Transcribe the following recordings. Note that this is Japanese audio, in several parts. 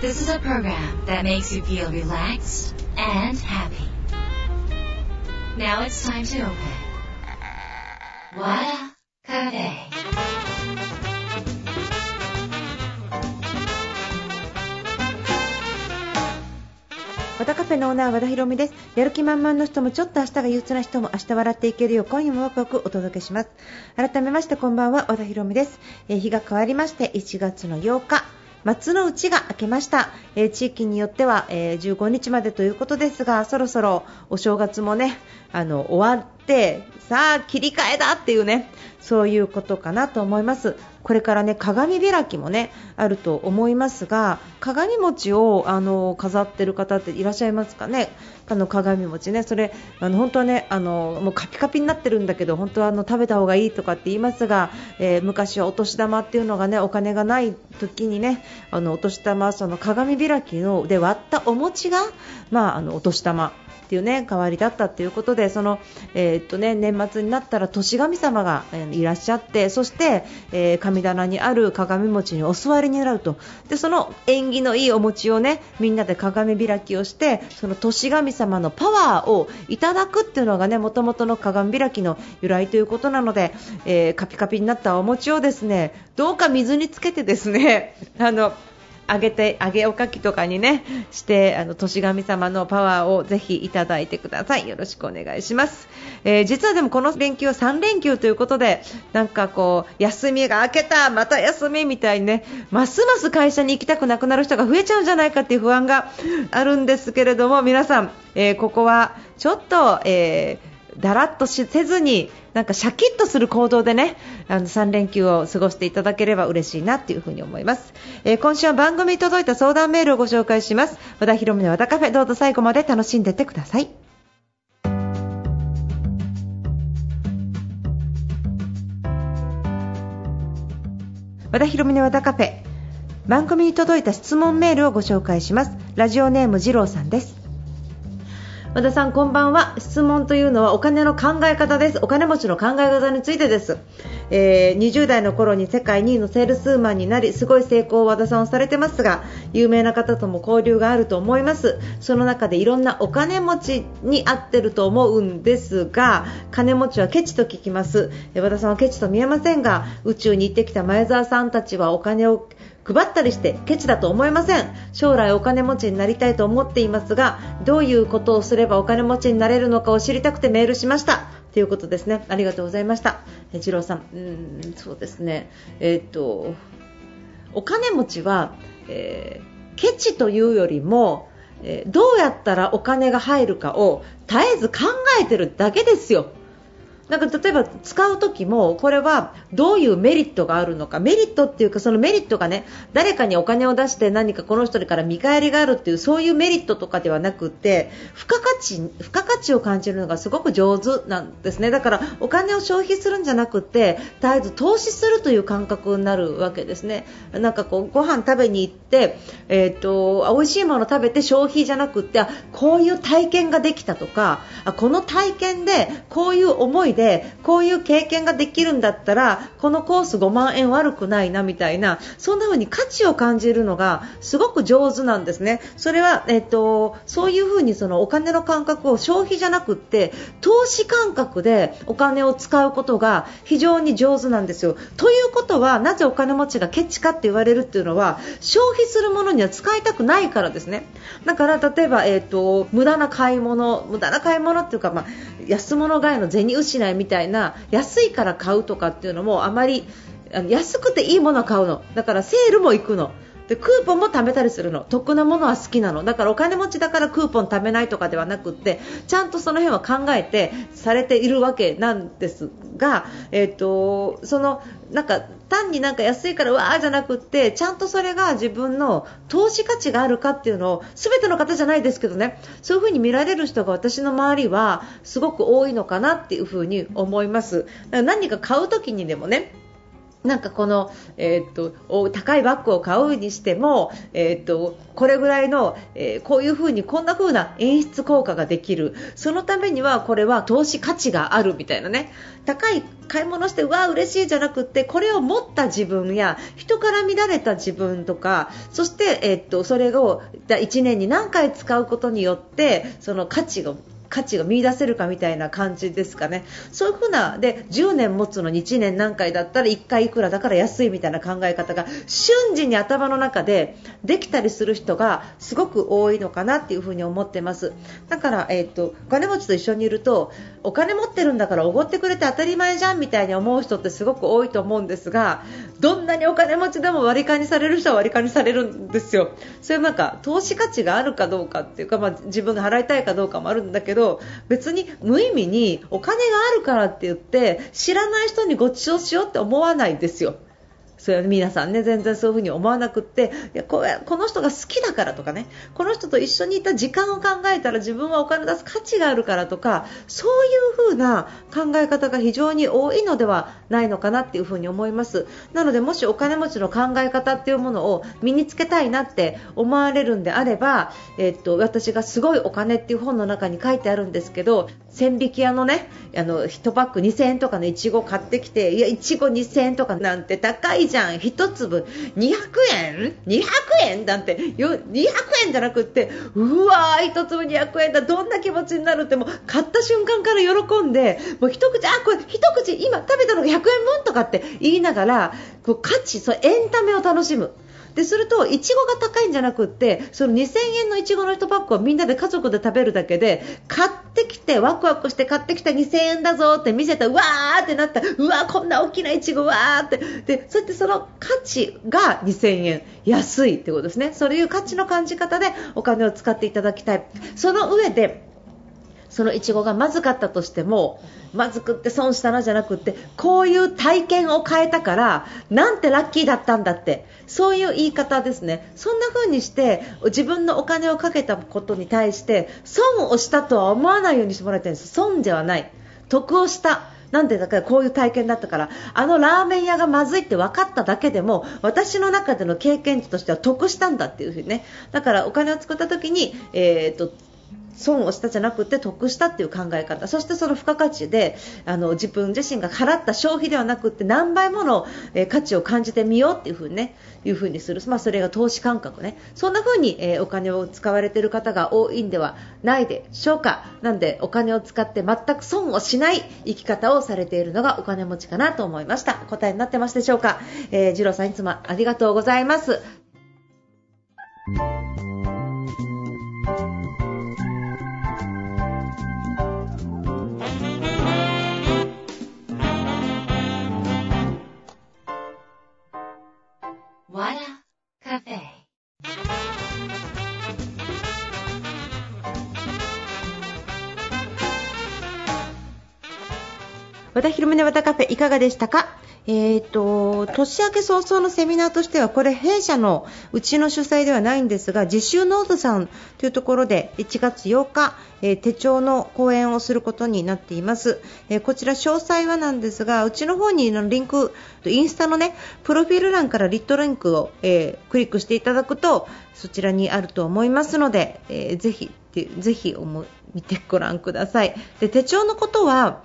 This is a program that makes you feel relaxed and happy. Now it's time to open. Wada Cafe. 和田カフェのオーナー和田博美ですやる気満々の人もちょっと明日が憂鬱な人も明日笑っていけるよう今夜もワクワクお届けします改めましてこんばんは和田博美です、えー日が変わりまして1月の8日松の内が明けました、えー地域によっては、えー15日までということですがそろそろお正月もねあの終わっさあ切り替えだっていうねそういうことかなと思います。これからね鏡開きもねあると思いますが鏡餅をあの飾ってる方っていらっしゃいますかね？あの鏡餅ねそれあの本当はねあのもうカピカピになってるんだけど本当はあの食べた方がいいとかって言いますが、えー昔はお年玉っていうのがねお金がない時にねあのお年玉その鏡開きので割ったお餅がまああのお年玉っていうね代わりだったということでその、えーっとね、年末になったら年神様が、えいらっしゃってそして、えー神棚にある鏡餅にお座りになると。でその縁起のいいお餅をねみんなで鏡開きをしてその年神様のパワーをいただくっていうのがね元々の鏡開きの由来ということなので、えーカピカピになったお餅をですねどうか水につけてですね あの揚げて揚げおかきとかにねしてあの年神様のパワーをぜひいただいてください。よろしくお願いします、えー実はでもこの連休は3連休ということでなんかこう休みが明けたまた休みみたいにねますます会社に行きたくなくなる人が増えちゃうんじゃないかっていう不安があるんですけれども皆さん、えーここはちょっと、えーだらっとしせずになんかシャキッとする行動でねあの3連休を過ごしていただければ嬉しいなっていうふうに思います、えー今週は番組に届いた相談メールをご紹介します。和田博美の和田カフェどうぞ最後まで楽しんでってください。和田博美の和田カフェ番組に届いた質問メールをご紹介します。ラジオネーム二郎さんです。和田さんこんばんは。質問というのはお金の考え方です。お金持ちの考え方についてです、えー20代の頃に世界2位のセールスウーマンになりすごい成功を和田さんをされてますが有名な方とも交流があると思います。その中でいろんなお金持ちに合ってると思うんですが金持ちはケチと聞きます。和田さんはケチと見えませんが宇宙に行ってきた前澤さんたちはお金を配ったりしてケチだと思いません。将来お金持ちになりたいと思っていますがどういうことをすればお金持ちになれるのかを知りたくてメールしました。ということですね。ありがとうございました。え次郎さん。うんそうですね。えーっとお金持ちは、えーケチというよりも、えどうやったらお金が入るかを絶えず考えてるだけですよ。なんか例えば使う時もこれはどういうメリットがあるのか。メリットっていうかそのメリットがね誰かにお金を出して何かこの人から見返りがあるっていうそういうメリットとかではなくて付加価値付加価値を感じるのがすごく上手なんですね。だからお金を消費するんじゃなくて絶えず投資するという感覚になるわけですね。なんかこうご飯食べに行ってえっ、と美味しいもの食べて消費じゃなくてあこういう体験ができたとかあこの体験でこういう思いででこういう経験ができるんだったらこのコース5万円悪くないなみたいなそんな風に価値を感じるのがすごく上手なんですね。それは、えっと、そういう風にそのお金の感覚を消費じゃなくって投資感覚でお金を使うことが非常に上手なんですよ。ということはなぜお金持ちがケチかって言われるっていうのは消費するものには使いたくないからですね。だから例えば、えっと、無駄な買い物無駄な買い物っていうか、まあ、安物買いの銭失いみたいな安いから買うとかっていうのもあまり安くていいものを買うの。だからセールも行くの。でクーポンも貯めたりするの。得なものは好きなの。だからお金持ちだからクーポン貯めないとかではなくってちゃんとその辺は考えてされているわけなんですが、えっとそのなんか単になんか安いからわーじゃなくってちゃんとそれが自分の投資価値があるかっていうのを全ての方じゃないですけどね。そういう風に見られる人が私の周りはすごく多いのかなっていう風に思います。何か買う時にでもねなんかこの、えー、っと高いバッグを買うにしても、えー、っとこれぐらいの、えー、こういう風にこんな風な演出効果ができる。そのためにはこれは投資価値があるみたいなね。高い買い物してうわ嬉しいじゃなくてこれを持った自分や人から見られた自分とかそして、えっとそれを1年に何回使うことによってその価値が価値が見出せるかみたいな感じですかね、そういう風なで10年持つのに1年何回だったら1回いくらだから安いみたいな考え方が瞬時に頭の中でできたりする人がすごく多いのかなっていう風に思ってます。だから、えーと、お金持ちと一緒にいるとお金持ってるんだからおごってくれて当たり前じゃんみたいに思う人ってすごく多いと思うんですがどんなにお金持ちでも割り勘にされる人は割り勘にされるんですよ。そういうなんか投資価値があるかどうかっていうか、まあ、自分が払いたいかどうかもあるんだけどど別に無意味にお金があるからって言って知らない人にご馳走しようって思わないんですよ。それは皆さんね全然そういう風に思わなくっていやここの人が好きだからとかねこの人と一緒にいた時間を考えたら自分はお金出す価値があるからとかそういう風な考え方が非常に多いのではないのかなっていう風に思います。なのでもしお金持ちの考え方っていうものを身につけたいなって思われるんであれば、えー、っと私がすごいお金っていう本の中に書いてあるんですけど千匹屋のねあの1パック2000円とかのいちご買ってきていやいちご2000円とかなんて高いじゃん1粒200円 ?200 円なんて200円じゃなくってうわー1粒200円だどんな気持ちになるっても買った瞬間から喜んでもう一口あこれ一口今食べたのが100円分とかって言いながらこう価値そうエンタメを楽しむ。でするといちごが高いんじゃなくってその2000円のいちごの1パックをみんなで家族で食べるだけで買ってきてワクワクして買ってきた2000円だぞって見せたうわーってなったうわーこんな大きないちごわーって。でそうやってその価値が2000円安いってことですね。そういう価値の感じ方でお金を使っていただきたい。その上でそのいちごがまずかったとしてもまずくって損したなじゃなくてこういう体験を変えたからなんてラッキーだったんだってそういう言い方ですね。そんな風にして自分のお金をかけたことに対して損をしたとは思わないようにしてもらいたいんです。損ではない。得をした。なんでだからこういう体験だったからあのラーメン屋がまずいって分かっただけでも私の中での経験値としては得したんだっていう風にね。だからお金を作った時に、えーと損をしたじゃなくて得したっていう考え方。そしてその付加価値であの自分自身が払った消費ではなくて何倍もの、え、価値を感じてみようっていう風にねいう風にする、まあ、それが投資感覚ね。そんな風に、え、お金を使われている方が多いんではないでしょうか。なんでお金を使って全く損をしない生き方をされているのがお金持ちかなと思いました。答えになってますでしょうか、えー、次郎さんいつもありがとうございます。和田広宗和田カフェいかがでしたか？えーと、年明け早々のセミナーとしてはこれ弊社のうちの主催ではないんですが実習ノートさんというところで1月8日、えー、手帳の講演をすることになっています、えー、こちら詳細はなんですがうちの方にのリンクインスタのねプロフィール欄から lit.link を、えー、クリックしていただくとそちらにあると思いますので、えー、ぜひぜひ見てご覧ください。で手帳のことは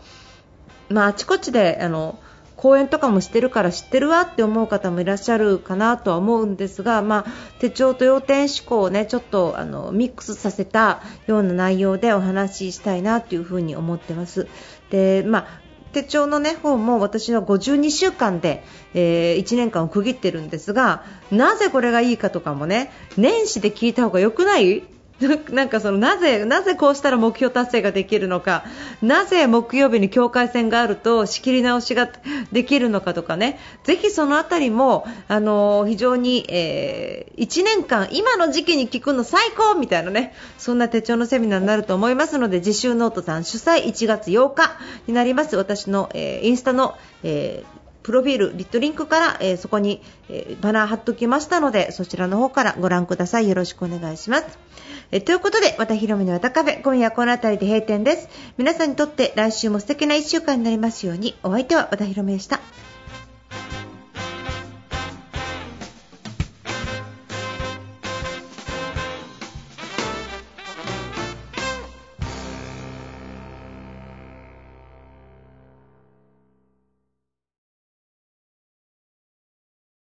まあ、あちこちであの講演とかもしてるから知ってるわって思う方もいらっしゃるかなとは思うんですが、まあ、手帳と要点思考をねちょっとあのミックスさせたような内容でお話ししたいなというふに思ってます。でまあ手帳の、ね、方も私は52週間で、えー、1年間を区切ってるんですがなぜこれがいいかとかもね年始で聞いた方が良くない なんかそのなぜなぜこうしたら目標達成ができるのか。なぜ木曜日に境界線があると仕切り直しができるのかとかね。ぜひそのあたりもあの非常に、えー、1年間今の時期に聞くの最高みたいなね。そんな手帳のセミナーになると思いますので自習ノートさん主催1月8日になります。私の、えー、インスタの、えープロフィール、リットリンクから、えー、そこに、えー、バナー貼っときましたので、そちらの方からご覧ください。よろしくお願いします。えー、ということで、またひろみのわたカフェ、今夜この辺りで閉店です。皆さんにとって来週も素敵な1週間になりますように、お相手は和田ひろみでした。